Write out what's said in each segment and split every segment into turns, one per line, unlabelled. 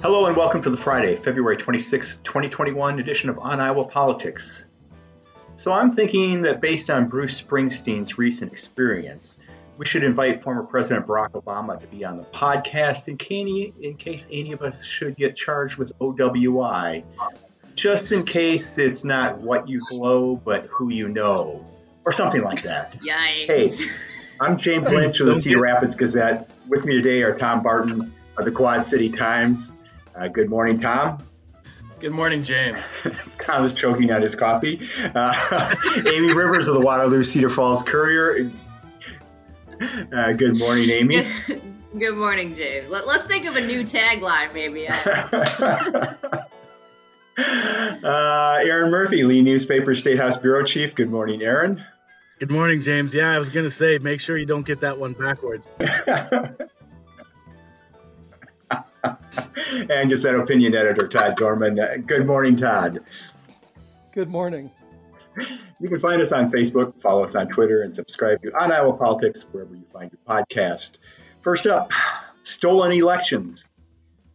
Hello and welcome to the Friday, February 26, 2021 edition of On Iowa Politics. So I'm thinking that based on Bruce Springsteen's recent experience, we should invite former President Barack Obama to be on the podcast in case, in case any of us should get charged with OWI. Just in case it's not what you blow, but who you know, or something like that.
Yikes.
Hey, I'm James Lynch of the Cedar Rapids Gazette. With me today are Tom Barton of the Quad City Times. Uh, good morning, Tom.
Good morning, James.
Tom is choking on his coffee. Uh, Amie Rivers of the Waterloo Cedar Falls Courier. Uh, good morning, Amie.
Good, good morning, James. Let, us think of a new tagline, maybe.
uh, Erin Murphy, Lee Newspaper State House Bureau Chief. Good morning, Erin.
Good morning, James. Yeah, I was going to say, make sure you don't get that one backwards.
and Gazette opinion editor Todd Dorman. Good morning, Todd.
Good morning.
You can find us on Facebook, follow us on Twitter, and subscribe to On Iowa Politics wherever you find your podcast. First up, stolen elections.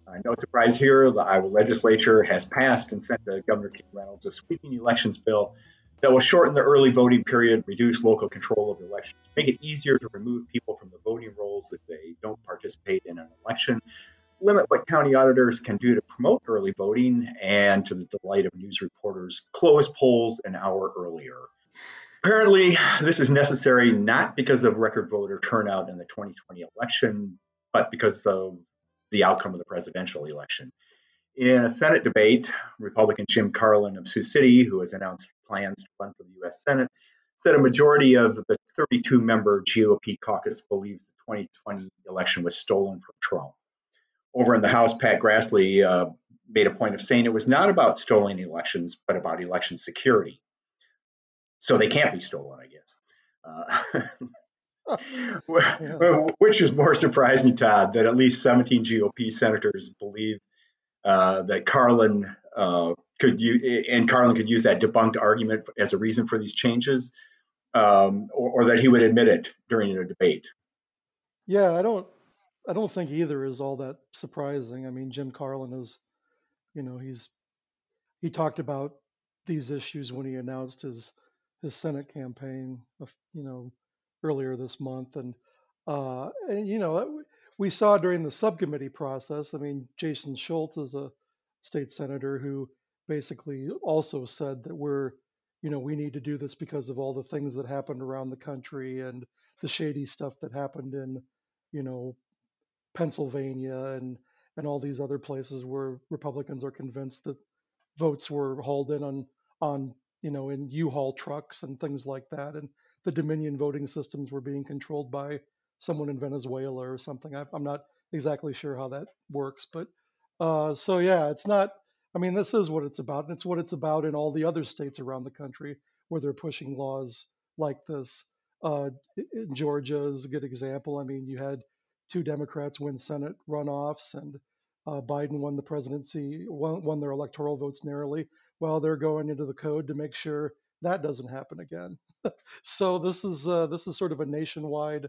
Uh, no surprise here, the Iowa legislature has passed and sent to Governor Kim Reynolds a sweeping elections bill that will shorten the early voting period, reduce local control of elections, make it easier to remove people from the voting rolls if they don't participate in an election, limit what county auditors can do to promote early voting, and to the delight of news reporters, close polls an hour earlier. Apparently, this is necessary not because of record voter turnout in the 2020 election, but because of the outcome of the presidential election. In a Senate debate, Republican Jim Carlin of Sioux City, who has announced plans to run for the U.S. Senate, said a majority of the 32 member GOP caucus believes the 2020 election was stolen from Trump over in the House, Pat Grassley uh, made a point of saying it was not about stolen elections, but about election security. So they can't be stolen, I guess. Uh, which is more surprising, Todd, that at least 17 GOP senators believe uh, that Carlin uh, could use, and Carlin could use that debunked argument as a reason for these changes, um, or, or that he would admit it during a debate.
Yeah, I don't I don't think either is all that surprising. I mean, Jim Carlin is, you know, he's he talked about these issues when he announced his his Senate campaign, you know, earlier this month, and uh, and you know, we saw during the subcommittee process. I mean, Jason Schultz is a state senator who basically also said that we're, you know, we need to do this because of all the things that happened around the country and the shady stuff that happened in, you know, Pennsylvania and and all these other places where Republicans are convinced that votes were hauled in on on you know in U-Haul trucks and things like that, and the Dominion voting systems were being controlled by someone in Venezuela or something. I, am not exactly sure how that works, but uh, so yeah, it's not. I mean, this is what it's about, and it's what it's about in all the other states around the country where they're pushing laws like this. Uh, Georgia is a good example. I mean, you had two Democrats win Senate runoffs, and uh, Biden won the presidency, won, won, their electoral votes narrowly. Well, they're going into the code to make sure that doesn't happen again. so this is uh, this is sort of a nationwide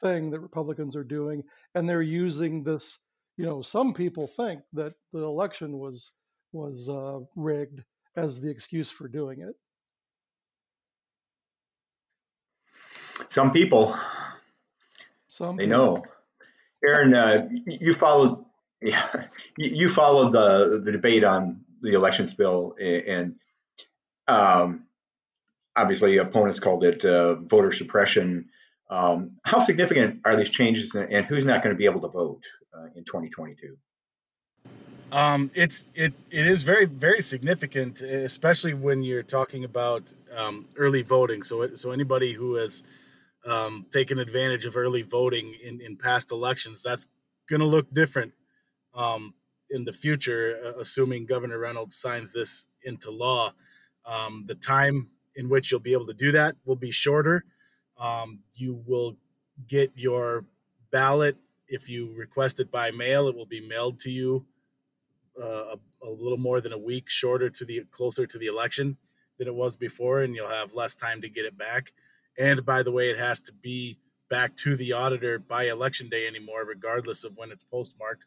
thing that Republicans are doing, and they're using this. You know, some people think that the election was was uh, rigged as the excuse for doing it.
Some people. Some they people. know. Erin, uh, you followed yeah, you followed the the debate on the elections bill, and um, obviously opponents called it uh, voter suppression. Um, how significant are these changes, and who's not going to be able to vote uh, in 2022?
Um, it's it it is very very significant, especially when you're talking about um, early voting. So so anybody who has um, taken advantage of early voting in, in past elections. That's going to look different um, in the future, uh, assuming Governor Reynolds signs this into law. Um, the time in which you'll be able to do that will be shorter. Um, you will get your ballot if you request it by mail. It will be mailed to you uh, a, a little more than a week shorter to the closer to the election than it was before, and you'll have less time to get it back. And by the way, it has to be back to the auditor by election day anymore, regardless of when it's postmarked.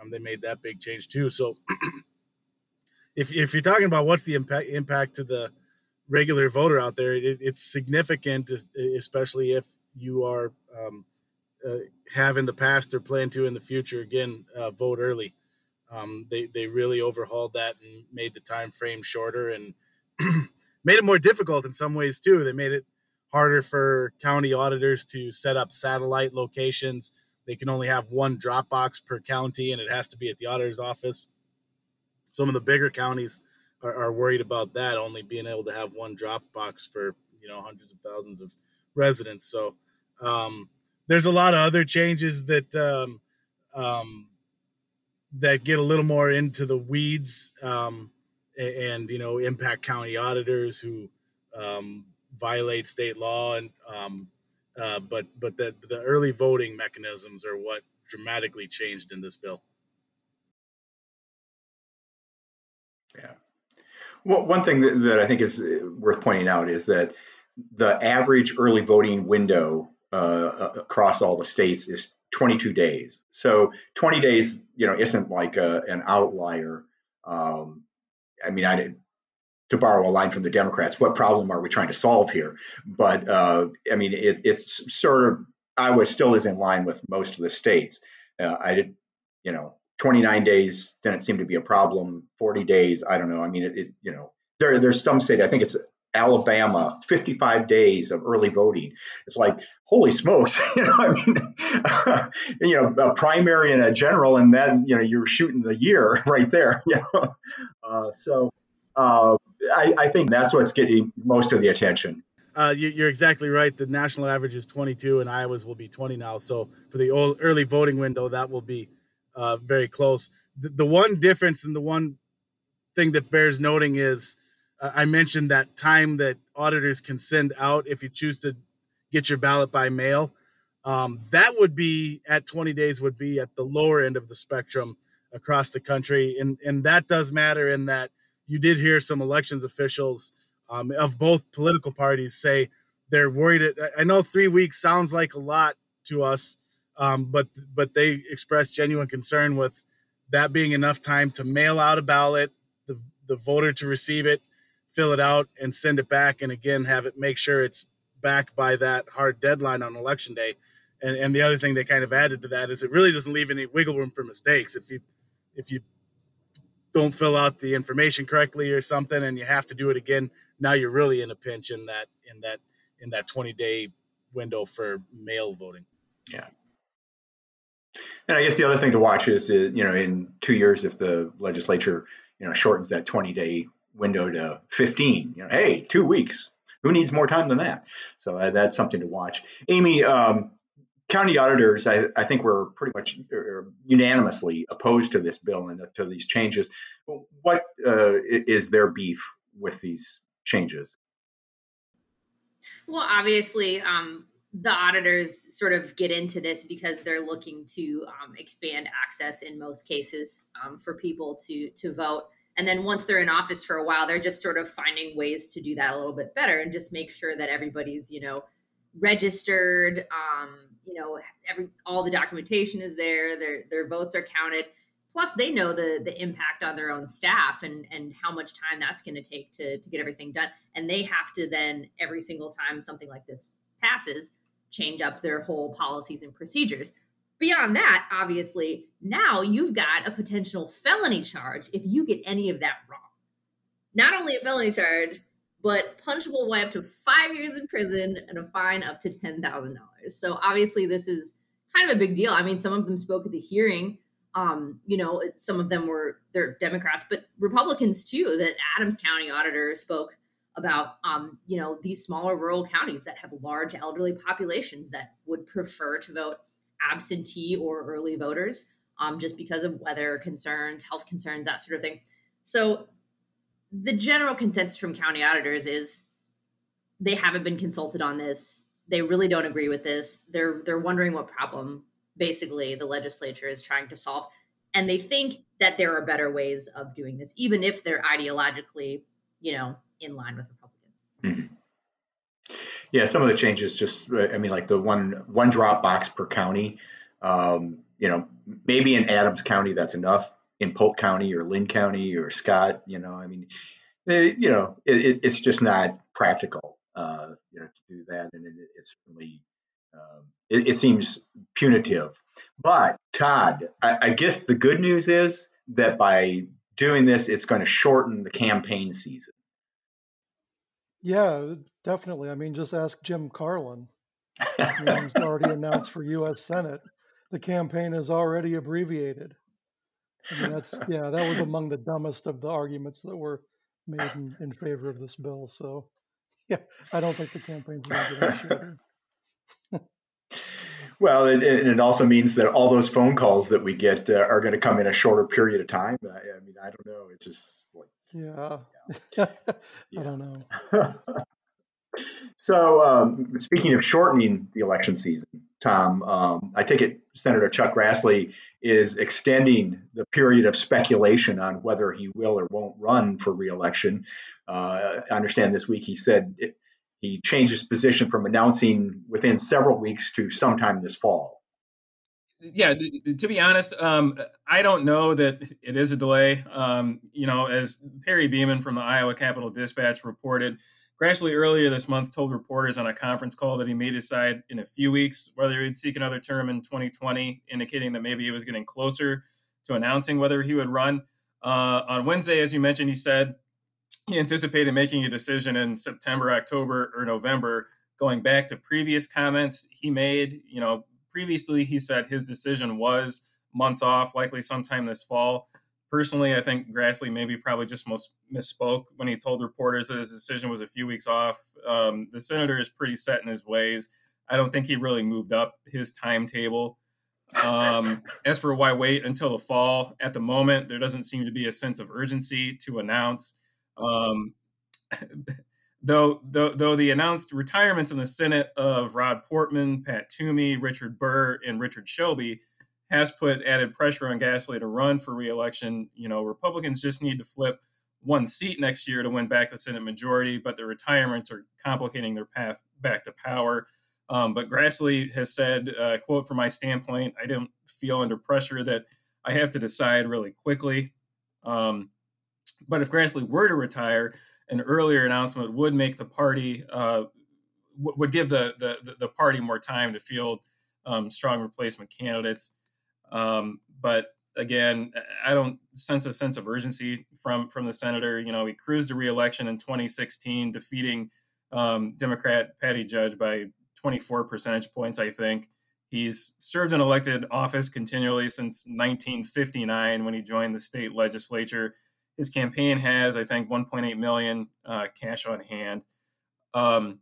Um, they made that big change too. So if if you're talking about what's the impact impact to the regular voter out there, it, it's significant, especially if you are um, uh, have in the past or plan to in the future. Again, uh, vote early. Um, they they really overhauled that and made the time frame shorter and made it more difficult in some ways too. They made it harder for county auditors to set up satellite locations. They can only have one drop box per county, and it has to be at the auditor's office. Some of the bigger counties are, are worried about that only being able to have one drop box for you know hundreds of thousands of residents. So um, there's a lot of other changes that um, um, that get a little more into the weeds um, and, you know impact county auditors who um, violate state law and um, uh, but but the the early voting mechanisms are what dramatically changed in this bill.
Yeah. Well, one thing that, that I think is worth pointing out is that the average early voting window uh, across all the states is 22 days. So 20 days, you know, isn't like a, an outlier. Um, I mean, I to borrow a line from the Democrats, what problem are we trying to solve here? But uh, I mean, it, it's sort of Iowa still is in line with most of the states. Uh, I did, you know, 29 days didn't seem to be a problem. 40 days, I don't know. I mean, it, it you know, there there's some state. I think it's Alabama, 55 days of early voting. It's like, holy smokes, you know, I mean, you know, a primary and a general, and then, you know, you're shooting the year right there, you know. Uh, so uh, I, I, think that's what's getting most of the attention.
Uh, you, are exactly right. The national average is 22, and Iowa's will be 20 now. So for the early voting window, that will be uh, very close. The, the one difference and the one thing that bears noting is uh, I mentioned that time that auditors can send out if you choose to get your ballot by mail. Um, that would be at 20 days would be at the lower end of the spectrum across the country, and and that does matter in that you did hear some elections officials um, of both political parties say they're worried. I know three weeks sounds like a lot to us, um, but but they expressed genuine concern with that being enough time to mail out a ballot, the the voter to receive it, fill it out and send it back and again have it make sure it's back by that hard deadline on election day and and the other thing they kind of added to that is it really doesn't leave any wiggle room for mistakes if you if you don't fill out the information correctly or something and you have to do it again now you're really in a pinch in that in that in that 20 day window for mail voting
yeah and i guess the other thing to watch is uh, you know in two years if the legislature you know shortens that 20 day window to 15. You know, hey, two weeks. Who needs more time than that? So uh, that's something to watch. Amie, um, county auditors, I, I, think we're pretty much uh, unanimously opposed to this bill and to these changes. What uh, is their beef with these changes?
Well, obviously, um, the auditors sort of get into this because they're looking to um, expand access in most cases um, for people to to vote and then once they're in office for a while they're just sort of finding ways to do that a little bit better and just make sure that everybody's you know registered um, you know every all the documentation is there their their votes are counted. Plus they know the the impact on their own staff and and how much time that's going to take to to get everything done. And they have to then every single time something like this passes change up their whole policies and procedures. Beyond that, obviously, now you've got a potential felony charge if you get any of that wrong. Not only a felony charge, but punishable by up to five years in prison and a fine up to $10,000. So obviously, this is kind of a big deal. I mean, some of them spoke at the hearing. Um, you know, some of them were they're Democrats, but Republicans too. That Adams County auditor spoke about, um, you know, these smaller rural counties that have large elderly populations that would prefer to vote absentee or early voters um, just because of weather concerns, health concerns, that sort of thing. So the general consensus from county auditors is they haven't been consulted on this. They really don't agree with this. They're they're wondering what problem basically the legislature is trying to solve. And they think that there are better ways of doing this, even if they're ideologically, you know, in line with Republicans. Mm-hmm.
Yeah, some of the changes just, I mean, like the one one drop box per county. Um, you know, maybe in Adams County that's enough. In Polk County or Linn County or Scott, you know, I mean, it, you know, it, it's just not practical, uh, you know, to do that, and it, it's really, um, it, seems punitive. But Todd, I, I guess the good news is that by doing this, it's going to shorten the campaign season.
Yeah, definitely. I mean, just ask Jim Carlin. he's already announced for U.S. Senate. The campaign is already abbreviated. I mean, that's yeah, that was among the dumbest of the arguments that were made in, in favor of this bill. So, yeah, I don't think the campaign's going to get shorter.
Well, and, it also means that all those phone calls that we get uh, are going to come in a shorter period of time. I, I mean, I don't know. It's just like,
yeah, yeah. I don't know.
So, um, speaking of shortening the election season, Tom, um, I take it Senator Chuck Grassley is extending the period of speculation on whether he will or won't run for reelection. Uh, I understand this week he said it, he changed his position from announcing within several weeks to sometime this fall.
Yeah, to be honest, um, I don't know that it is a delay. Um, you know, as Perry Beeman from the Iowa Capital Dispatch reported, Grassley earlier this month told reporters on a conference call that he may decide in a few weeks whether he'd seek another term in 2020, indicating that maybe he was getting closer to announcing whether he would run. Uh, on Wednesday, as you mentioned, he said he anticipated making a decision in September, October, or November. Going back to previous comments he made, you know, previously he said his decision was months off, likely sometime this fall. Personally, I think Grassley maybe probably just most misspoke when he told reporters that his decision was a few weeks off. Um, the senator is pretty set in his ways. I don't think he really moved up his timetable. Um, as for why wait until the fall, at the moment, there doesn't seem to be a sense of urgency to announce um, though, though, though the announced retirements in the Senate of Rob Portman, Pat Toomey, Richard Burr, and Richard Shelby has put added pressure on Grassley to run for reelection. You know, Republicans just need to flip one seat next year to win back the Senate majority, but the retirements are complicating their path back to power. Um, but Grassley has said, uh, "quote From my standpoint, I don't feel under pressure that I have to decide really quickly." Um, but if Grassley were to retire, an earlier announcement would make the party uh, w- would give the, the the party more time to field um, strong replacement candidates. Um, but again, I don't sense a sense of urgency from from the senator. You know, he cruised to reelection in 2016, defeating um, Democrat Patty Judge by 24 percentage points. I think he's served in elected office continually since 1959 when he joined the state legislature his campaign has, I think, 1.8 million uh, cash on hand. Um,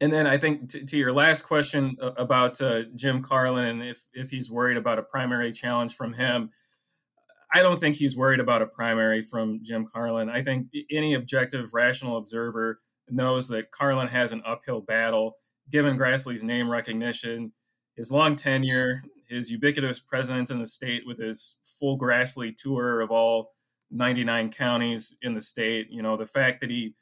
and then I think t- to your last question about uh, Jim Carlin and if if he's worried about a primary challenge from him, I don't think he's worried about a primary from Jim Carlin. I think any objective, rational observer knows that Carlin has an uphill battle given Grassley's name recognition, his long tenure, his ubiquitous presence in the state with his full Grassley tour of all 99 counties in the state. You know, the fact that he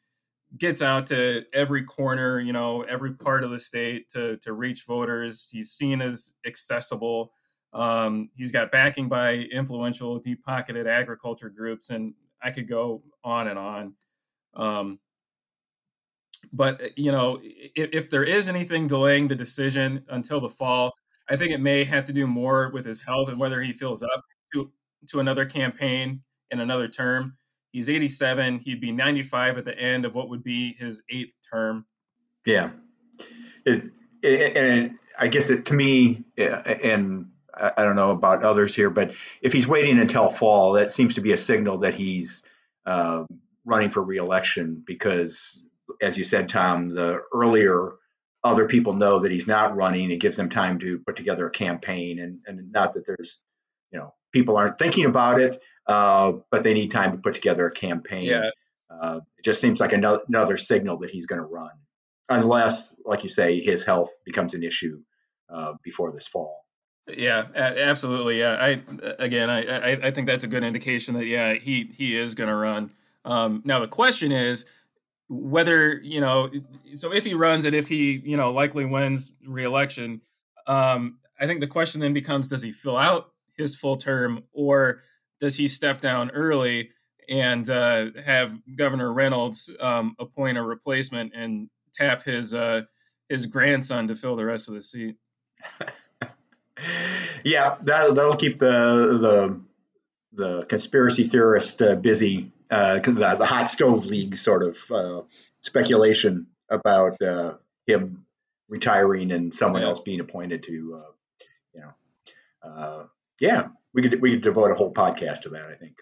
gets out to every corner, you know, every part of the state to to reach voters. He's seen as accessible. Um, he's got backing by influential, deep pocketed agriculture groups, and I could go on and on. Um, but uh, you know, if, if there is anything delaying the decision until the fall, I think it may have to do more with his health and whether he feels up to to another campaign in another term. He's 87. He'd be 95 at the end of what would be his eighth term.
Yeah. It, it, and I guess it to me, and I don't know about others here, but if he's waiting until fall, that seems to be a signal that he's uh, running for reelection because, as you said, Tom, the earlier other people know that he's not running, it gives them time to put together a campaign. And, and not that there's, you know, people aren't thinking about it, uh, but they need time to put together a campaign.
Yeah.
Uh, it just seems like another, another signal that he's going to run, unless, like you say, his health becomes an issue uh, before this fall.
Yeah, absolutely. Yeah, I again, I, I, I think that's a good indication that yeah, he he is going to run. Um, now the question is whether you know, so if he runs and if he you know likely wins reelection, um, I think the question then becomes does he fill out his full term or does he step down early and uh, have Governor Reynolds um, appoint a replacement and tap his uh, his grandson to fill the rest of the seat?
yeah, that that'll keep the the the conspiracy theorist uh, busy. Uh, the, the, hot stove league sort of uh, speculation about uh, him retiring and someone yeah. else being appointed to, uh, you know, uh, yeah, we could we could devote a whole podcast to that. I think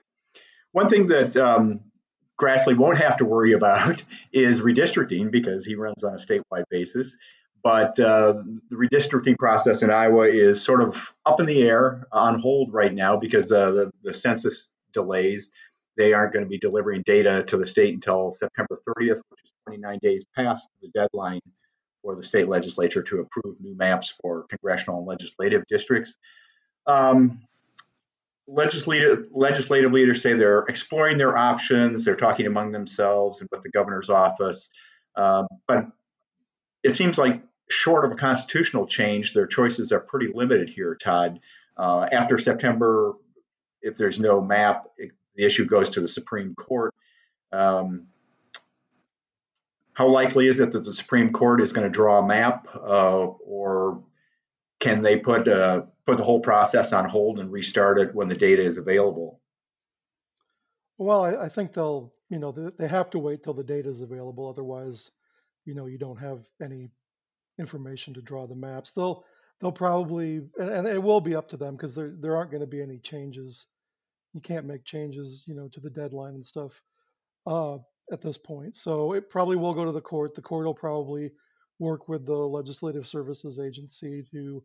one thing that um, Grassley won't have to worry about is redistricting because he runs on a statewide basis. But uh, the redistricting process in Iowa is sort of up in the air, on hold right now because uh, the, the census delays. They aren't going to be delivering data to the state until September 30th, which is 29 days past the deadline for the state legislature to approve new maps for congressional and legislative districts. Um, legislative legislative leaders say they're exploring their options. They're talking among themselves and with the governor's office. Um, but it seems like short of a constitutional change, their choices are pretty limited here, Todd. Uh, after September, if there's no map, it, the issue goes to the Supreme Court. Um, how likely is it that the Supreme Court is going to draw a map, uh, or can they put uh, put the whole process on hold and restart it when the data is available?
Well, I, I think they'll, you know, they, they have to wait till the data is available. Otherwise, you know, you don't have any information to draw the maps. They'll they'll probably and, it will be up to them because there there aren't going to be any changes. You can't make changes, you know, to the deadline and stuff uh, at this point. So it probably will go to the court. The court will probably work with the Legislative Services Agency to,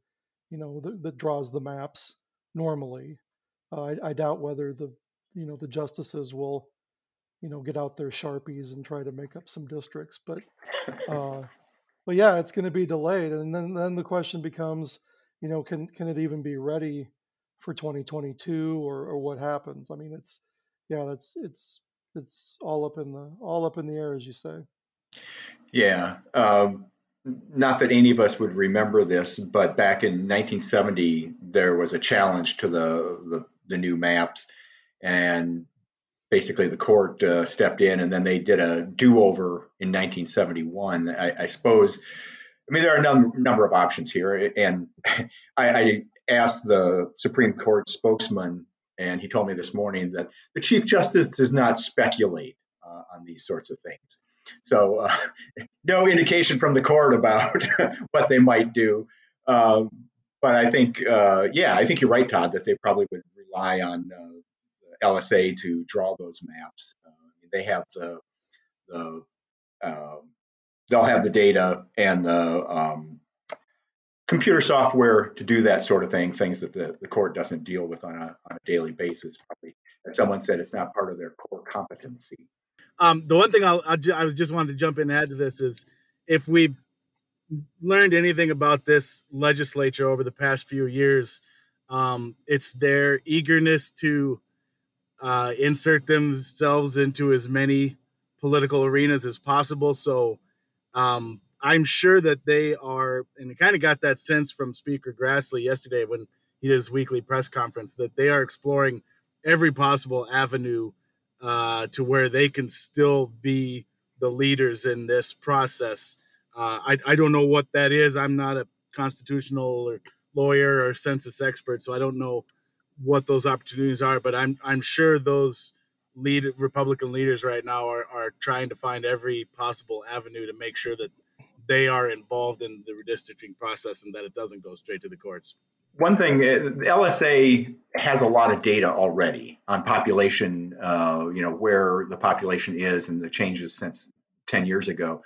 you know, that draws the maps normally. Uh, I, I doubt whether the you know the justices will you know get out their sharpies and try to make up some districts but uh, but yeah, it's going to be delayed, and then then the question becomes, you know, can can it even be ready for 2022 or or what happens? I mean, it's yeah, that's it's it's all up in the all up in the air, as you say.
Yeah. Um, not that any of us would remember this, but back in 1970, there was a challenge to the, the, the new maps, and basically the court uh, stepped in and then they did a do-over in 1971 I, I suppose i mean there are a num- number of options here. And I, I, asked the supreme court spokesman and he told me this morning that the chief justice does not speculate uh, on these sorts of things so uh, no indication from the court about what they might do um, but i think uh, yeah i think you're right todd that they probably would rely on uh, LSA to draw those maps. Uh, they have the the uh, they'll have the data and the um, computer software to do that sort of thing. Things that the, the court doesn't deal with on a on a daily basis. Probably, as someone said, it's not part of their core competency.
Um, the one thing I'll, I'll, i just wanted to jump in and add to this is if we learned anything about this legislature over the past few years, um, it's their eagerness to uh, insert themselves into as many political arenas as possible. So um, I'm sure that they are, and I kind of got that sense from Speaker Grassley yesterday when he did his weekly press conference, that they are exploring every possible avenue uh, to where they can still be the leaders in this process. Uh, I, I don't know what that is. I'm not a constitutional or lawyer or census expert, so I don't know what those opportunities are, but I'm I'm sure those lead Republican leaders right now are, are trying to find every possible avenue to make sure that they are involved in the redistricting process and that it doesn't go straight to the courts.
One thing, uh, LSA has a lot of data already on population, uh, you know, where the population is and the changes since 10 years ago.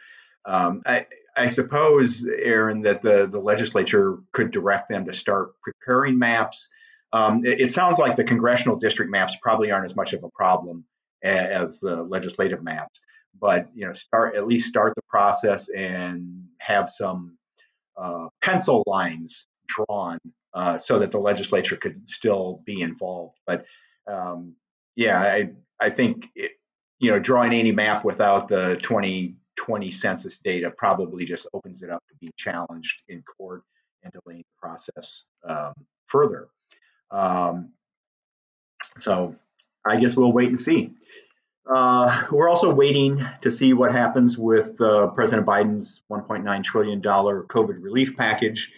Um, I, I suppose, Erin, that the, the legislature could direct them to start preparing maps um, it, it, sounds like the congressional district maps probably aren't as much of a problem as, the legislative maps, but you know, start at least start the process and have some uh, pencil lines drawn uh, so that the legislature could still be involved. But um, yeah, I I think it, you know drawing any map without the 2020 census data probably just opens it up to be challenged in court and delaying the process um, further. Um, so I guess we'll wait and see. Uh, we're also waiting to see what happens with uh, President Biden's $1.9 trillion COVID relief package.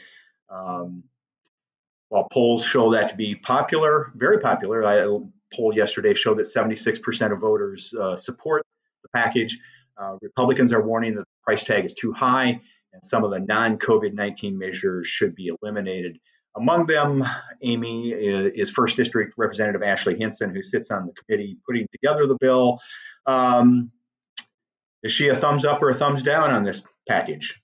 Um, while polls show that to be popular, very popular, a poll yesterday showed that 76% of voters uh, support the package. Uh, Republicans are warning that the price tag is too high and some of the non COVID 19 measures should be eliminated. Among them, Amie is First District Representative Ashley Hinson, who sits on the committee putting together the bill. Um, is she a thumbs up or a thumbs down on this package?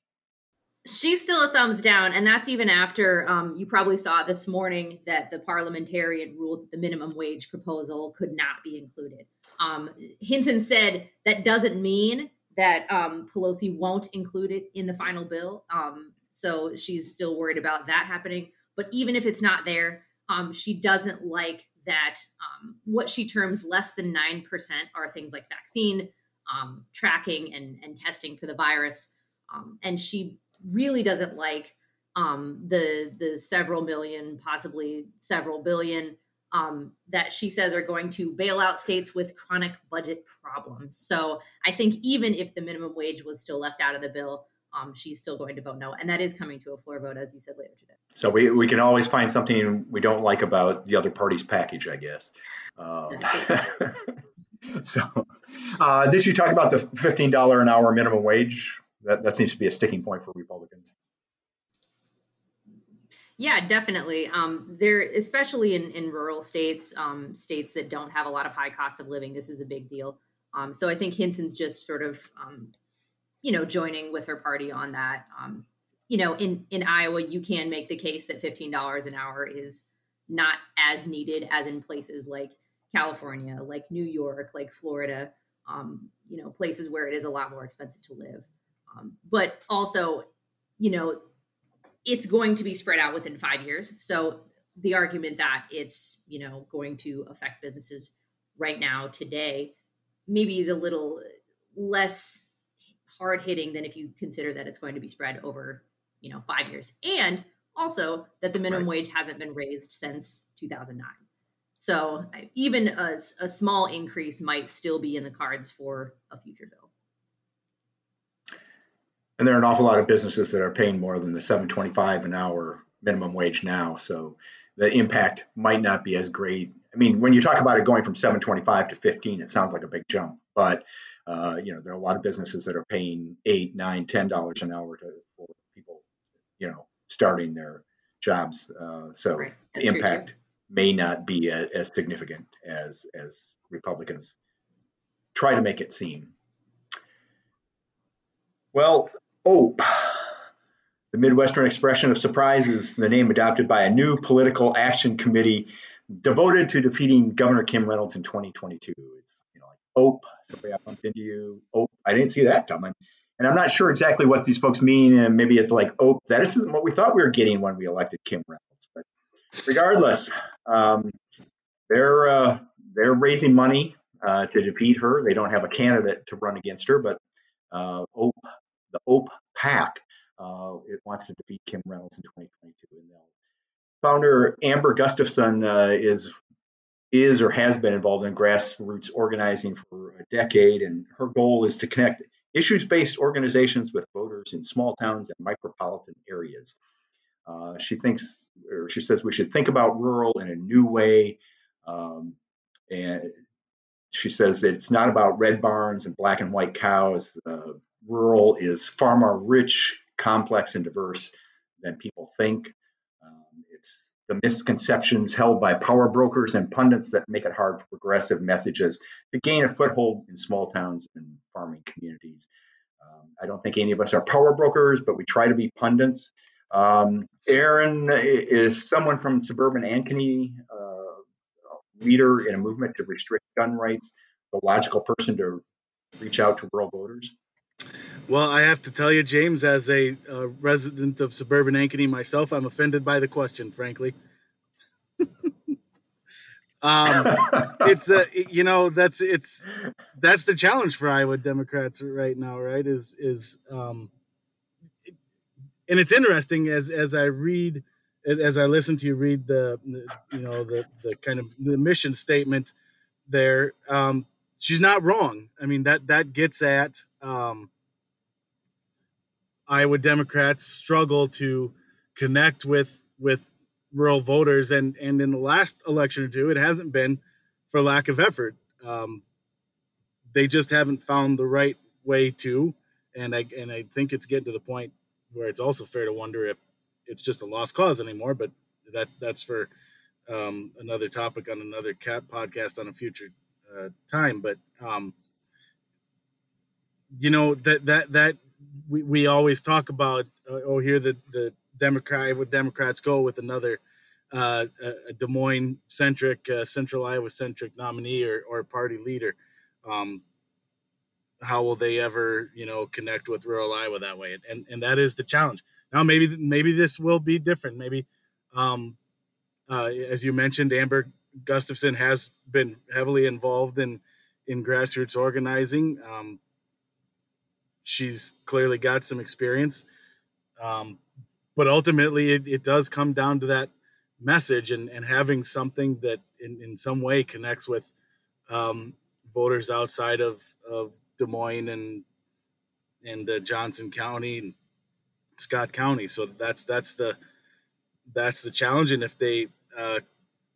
She's still a thumbs down, and that's even after um, you probably saw this morning that the parliamentarian ruled the minimum wage proposal could not be included. Um, Hinson said that doesn't mean that um, Pelosi won't include it in the final bill. Um, so she's still worried about that happening. But even if it's not there, um, she doesn't like that um, what she terms less than 9% are things like vaccine tracking and, and testing for the virus. Um, and she really doesn't like um, the the several million, possibly several billion um, that she says are going to bail out states with chronic budget problems. So I think even if the minimum wage was still left out of the bill, um, she's still going to vote no. And that is coming to a floor vote, as you said later today.
So we, we can always find something we don't like about the other party's package, I guess. Um, so, uh, did you talk about the $15 an hour minimum wage? That, that seems to be a sticking point for Republicans.
Yeah, definitely. Um, there, especially in, in rural states, um, states that don't have a lot of high cost of living, this is a big deal. Um, so I think Hinson's just sort of um, you know, joining with her party on that. Um, you know, in in Iowa, you can make the case that fifteen dollars an hour is not as needed as in places like California, like New York, like Florida. Um, you know, places where it is a lot more expensive to live. Um, but also, you know, it's going to be spread out within five years. So the argument that it's you know going to affect businesses right now today maybe is a little less hard hitting than if you consider that it's going to be spread over, you know, five years. And also that the minimum right. wage hasn't been raised since 2009. So even a, a small increase might still be in the cards for a future bill.
And there are an awful lot of businesses that are paying more than the 725 an hour minimum wage now. So the impact might not be as great. I mean, when you talk about it going from 725 to 15, it sounds like a big jump, but uh, you know, there are a lot of businesses that are paying eight, nine, ten dollars an hour to, for people, you know, starting their jobs. Uh, so right. the impact may not be a, as significant as as Republicans try to make it seem. Well, OPE, the Midwestern Expression of Surprise, is the name adopted by a new political action committee devoted to defeating Governor Kim Reynolds in 2022. It's you know like OPE, somebody I bumped into you. Oh, I didn't see that coming. And I'm not sure exactly what these folks mean. And maybe it's like, oh, that isn't what we thought we were getting when we elected Kim Reynolds. But regardless, um, they're uh, they're raising money uh, to defeat her. They don't have a candidate to run against her, but uh, OPE, the OPE PAC, uh, it wants to defeat Kim Reynolds in 2022. And founder Amber Gustafson uh, is is or has been involved in grassroots organizing for a decade, and her goal is to connect issues based organizations with voters in small towns and micropolitan areas. Uh, she thinks, or she says, we should think about rural in a new way. Um, and she says that it's not about red barns and black and white cows. Uh, rural is far more rich, complex, and diverse than people think. Um, it's the misconceptions held by power brokers and pundits that make it hard for progressive messages to gain a foothold in small towns and farming communities. Um, I don't think any of us are power brokers, but we try to be pundits. Um, Erin is someone from suburban Ankeny, uh, leader in a movement to restrict gun rights, the logical person to reach out to rural voters.
Well, I have to tell you, James, as a, a resident of suburban Ankeny myself, I'm offended by the question, frankly. um, it's a, you know, that's it's that's the challenge for Iowa Democrats right now, right? Is is um, and it's interesting as as I read as I listen to you read the, you know the the kind of the mission statement there. Um, she's not wrong. I mean that that gets at um, Iowa Democrats struggle to connect with with rural voters, and and in the last election or two, it hasn't been for lack of effort. Um, they just haven't found the right way to, and I and I think it's getting to the point where it's also fair to wonder if it's just a lost cause anymore. But that that's for um, another topic on another cat podcast on a future uh, time. But um, you know that that that we, we always talk about. Uh, oh, here the the Democrat Democrats go with another uh, a Des Moines centric, uh, Central Iowa centric nominee or, or party leader. Um, how will they ever, you know, connect with rural Iowa that way? And and that is the challenge. Now maybe maybe this will be different. Maybe, um, uh, as you mentioned, Amber Gustafson has been heavily involved in in grassroots organizing. Um, she's clearly got some experience, um, but ultimately it, it does come down to that message and, and having something that in, in some way connects with um, voters outside of, of Des Moines and and uh, Johnson County and Scott County. So that's that's the that's the challenge. And if they uh,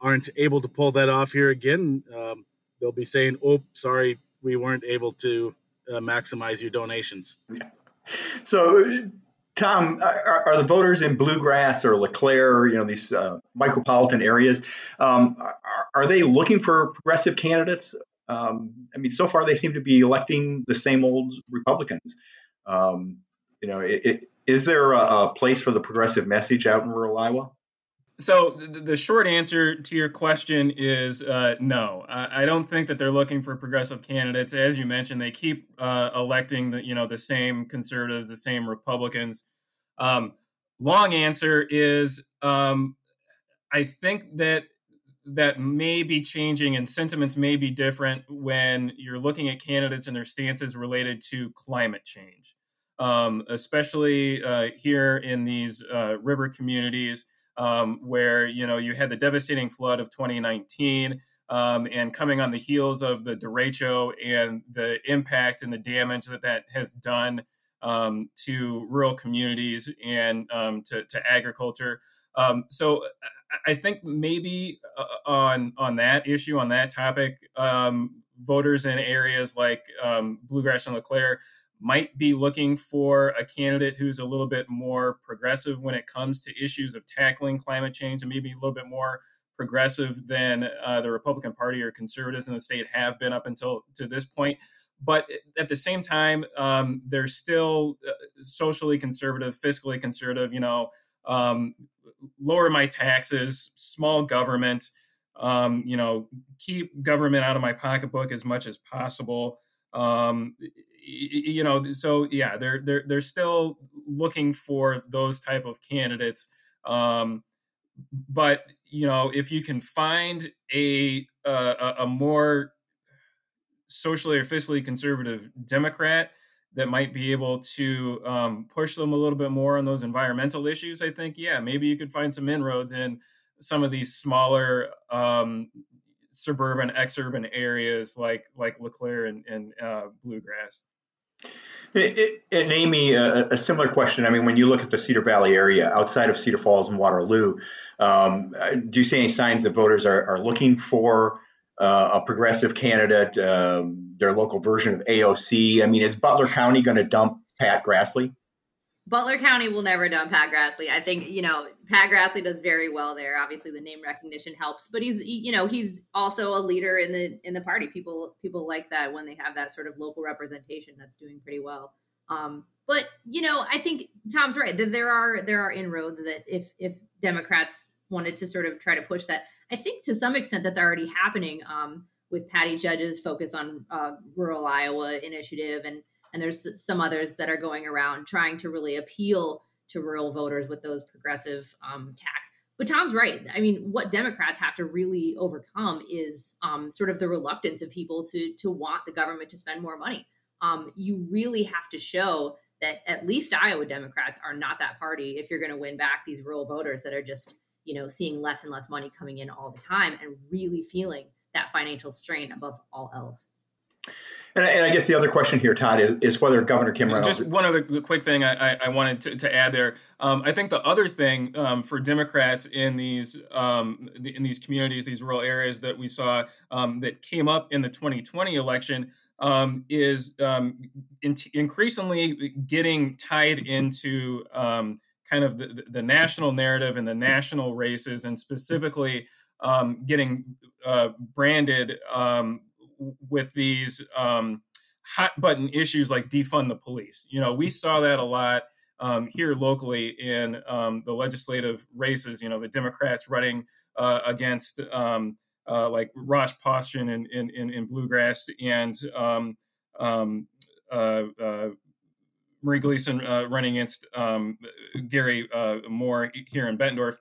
aren't able to pull that off here again, um, they'll be saying, "Oh, sorry, we weren't able to uh, maximize your donations."
So Tom, are, are, the voters in Blue Grass or LeClaire, you know, these uh, micropolitan areas, um, are, are, they looking for progressive candidates? Um, I mean, so far they seem to be electing the same old Republicans. Um, you know, it, it, is there a, a, place for the progressive message out in rural Iowa?
So the, short answer to your question is uh, no. I, I, don't think that they're looking for progressive candidates. As you mentioned, they keep uh, electing the you know the same conservatives, the same Republicans. Um, long answer is um, I think that that may be changing and sentiments may be different when you're looking at candidates and their stances related to climate change, um, especially uh, here in these uh, river communities um, where you know you had the devastating flood of 2019. Um, and coming on the heels of the derecho and the impact and the damage that that has done um, to rural communities and um, to, to, agriculture. Um, so I think maybe uh, on on that issue, on that topic, um, voters in areas like um, Blue Grass and LeClaire might be looking for a candidate who's a little bit more progressive when it comes to issues of tackling climate change and maybe a little bit more progressive than uh, the Republican Party or conservatives in the state have been up until to this point. But at the same time, um, they're still uh, socially conservative, fiscally conservative. You know, um, lower my taxes, small government. Um, you know, keep government out of my pocketbook as much as possible. You know, so yeah, they're they're they're still looking for those type of candidates. Um, but you know, if you can find a a, a more socially or fiscally conservative Democrat that might be able to um, push them a little bit more on those environmental issues, I think, yeah, maybe you could find some inroads in some of these smaller um, suburban, exurban areas like like LeClaire and, and uh, Blue Grass.
It, it, and Amie, a, similar question. I mean, when you look at the Cedar Valley area outside of Cedar Falls and Waterloo, um, do you see any signs that voters are, are looking for uh, a progressive candidate, um, their local version of AOC? I mean, is Butler County going to dump Pat Grassley?
Butler County will never dump Pat Grassley. I think you know Pat Grassley does very well there. Obviously, the name recognition helps, but he's you know he's also a leader in the in the party. People people like that when they have that sort of local representation. That's doing pretty well. Um, but you know, I think Tom's right. That there are there are inroads that if if Democrats wanted to sort of try to push that, I think to some extent that's already happening. Um, with Patty Judge's focus on uh, rural Iowa initiative and and there's some others that are going around trying to really appeal to rural voters with those progressive um, tax. But Tom's right. I mean, what Democrats have to really overcome is um, sort of the reluctance of people to to want the government to spend more money. Um, you really have to show that at least Iowa Democrats are not that party if you're going to win back these rural voters that are just, you know, seeing less and less money coming in all the time and really feeling that financial strain above all else.
And, and, I guess the other question here, Todd, is, is whether Governor Kim Reynolds.
Just one other quick thing I, I wanted to, to, add there. Um, I think the other thing um, for Democrats in these um, in these communities, these rural areas that we saw um, that came up in the 2020 election um, is um, in- increasingly getting tied into kind of the, the, national narrative and the national races, and specifically getting uh, branded with these um, hot button issues like defund the police. You know, we saw that a lot um, here locally in um, the legislative races. You know, the Democrats running uh, against um, uh, like Ross Paustian in, in, in, in Blue Grass and um, um, uh, uh, Marie Gleason uh, running against um, Gary uh, Mohr here in Bettendorf.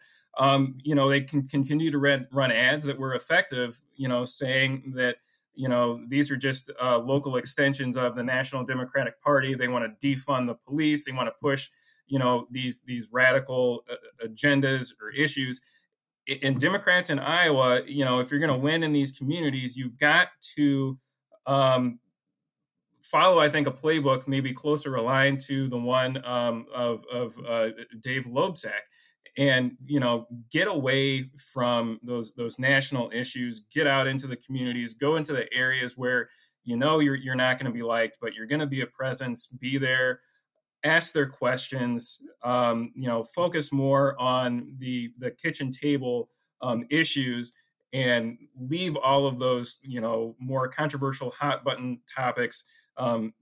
you know, they can continue to run, run ads that were effective, you know, saying that you know, these are just uh, local extensions of the National Democratic Party. They want to defund the police. They want to push, you know, these these radical uh, agendas or issues. And Democrats in Iowa, you know, if you're going to win in these communities, you've got to um, follow, I think, a playbook maybe closer aligned to the one um, of, of uh, Dave Loebsack and you know get away from those those national issues get out into the communities go into the areas where you know you're, you're not going to be liked but you're going to be a presence be there ask their questions um, you know focus more on the the kitchen table um, issues and leave all of those you know more controversial hot button topics um,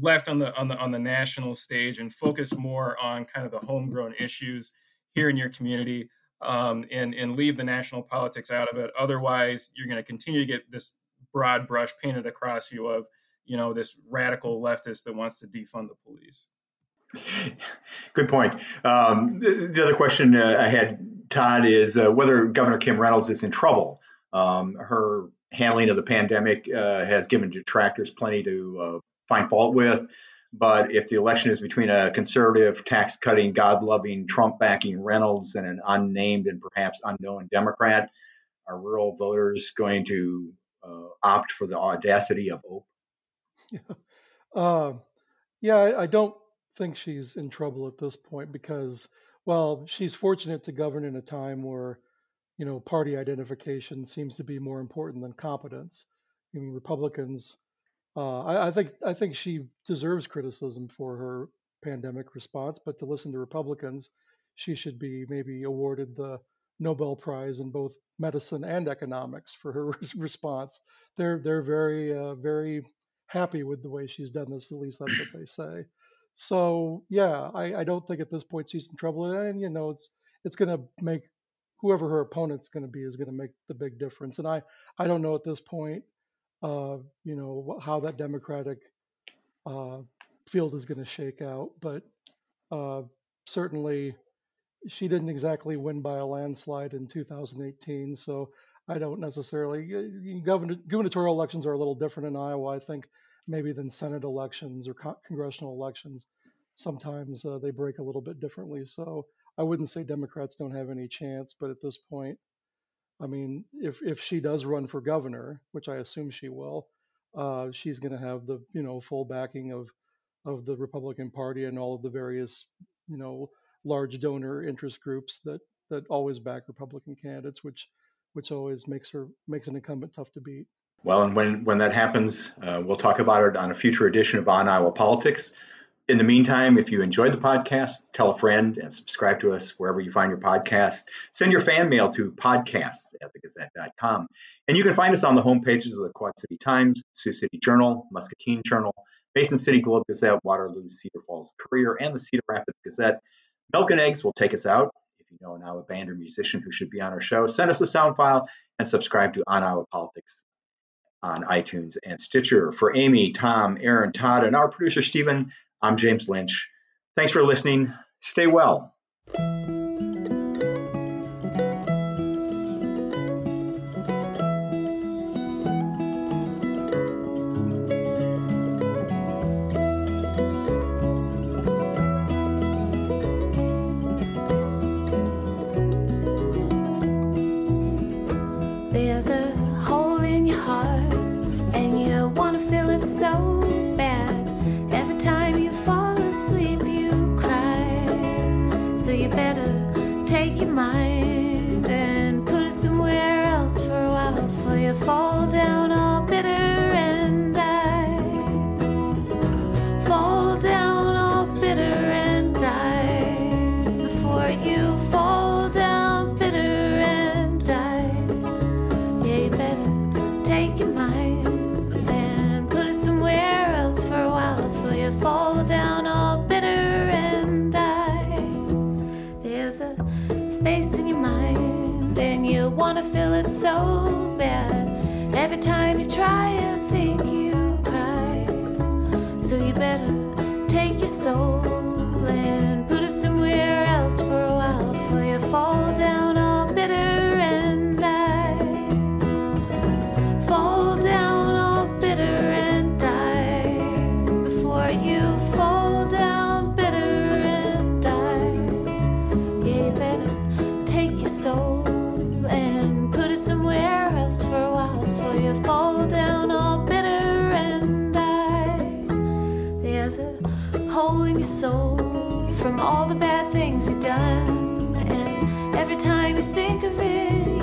left on the on the on the national stage and focus more on kind of the homegrown issues here in your community um, and, and leave the national politics out of it. Otherwise, you're going to continue to get this broad brush painted across you of, you know, this radical leftist that wants to defund the police.
Good point. Um, the, the, other question uh, I had, Todd, is uh, whether Governor Kim Reynolds is in trouble. Um, her handling of the pandemic uh, has given detractors plenty to uh, find fault with. But if the election is between a conservative, tax cutting, God loving, Trump backing Reynolds and an unnamed and perhaps unknown Democrat, are rural voters going to uh, opt for the audacity of Ope?
Yeah, uh, yeah I, I don't think she's in trouble at this point because, well, she's fortunate to govern in a time where, you know, party identification seems to be more important than competence. I mean, Republicans uh, I, I, think I think she deserves criticism for her pandemic response, but to listen to Republicans, she should be maybe awarded the Nobel Prize in both medicine and economics for her response. They're they're very uh, very happy with the way she's done this. At least that's what they say. So yeah, I, I don't think at this point she's in trouble, and you know it's it's going to make whoever her opponent's going to be is going to make the big difference. And I I don't know at this point uh, you know how that Democratic uh, field is going to shake out. But uh, certainly, she didn't exactly win by a landslide in 2018. So I don't necessarily govern, gubernatorial elections are a little different in Iowa. I think maybe than Senate elections or co- congressional elections. Sometimes uh, they break a little bit differently. So I wouldn't say Democrats don't have any chance, but at this point, I mean, if if she does run for governor, which I assume she will, uh, she's going to have the you know full backing of of the Republican Party and all of the various you know large donor interest groups that that always back Republican candidates, which which always makes her makes an incumbent tough to beat.
Well, and when when that happens, uh, we'll talk about it on a future edition of On Iowa Politics in the meantime, if you enjoyed the podcast, tell a friend and subscribe to us wherever you find your podcast. Send your fan mail to podcast at thegazette.com. And you can find us on the home pages of the Quad City Times, Sioux City Journal, Muscatine Journal, Mason City Globe Gazette, Waterloo, Cedar Falls Courier, and the Cedar Rapids Gazette. Milk and Eggs will take us out. If you know an Iowa band or musician who should be on our show, send us a sound file and subscribe to On Iowa Politics on iTunes and Stitcher. For Amie, Tom, Erin, Todd, and our producer, Stephen, I'm James Lynch. Thanks for listening. Stay well.
all the bad things you've done. And every time you think of it,